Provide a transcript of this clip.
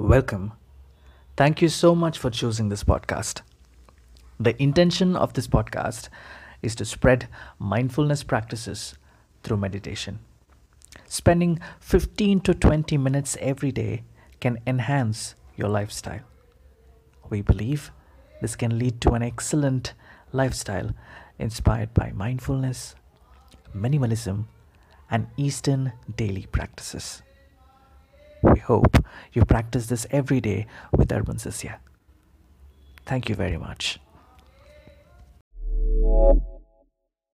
Welcome. Thank you so much for choosing this podcast. The intention of this podcast is to spread mindfulness practices through meditation. Spending 15 to 20 minutes every day can enhance your lifestyle. We believe this can lead to an excellent lifestyle inspired by mindfulness, minimalism, and Eastern daily practices. Hope you practice this every day with Urban Sisya. Thank you very much.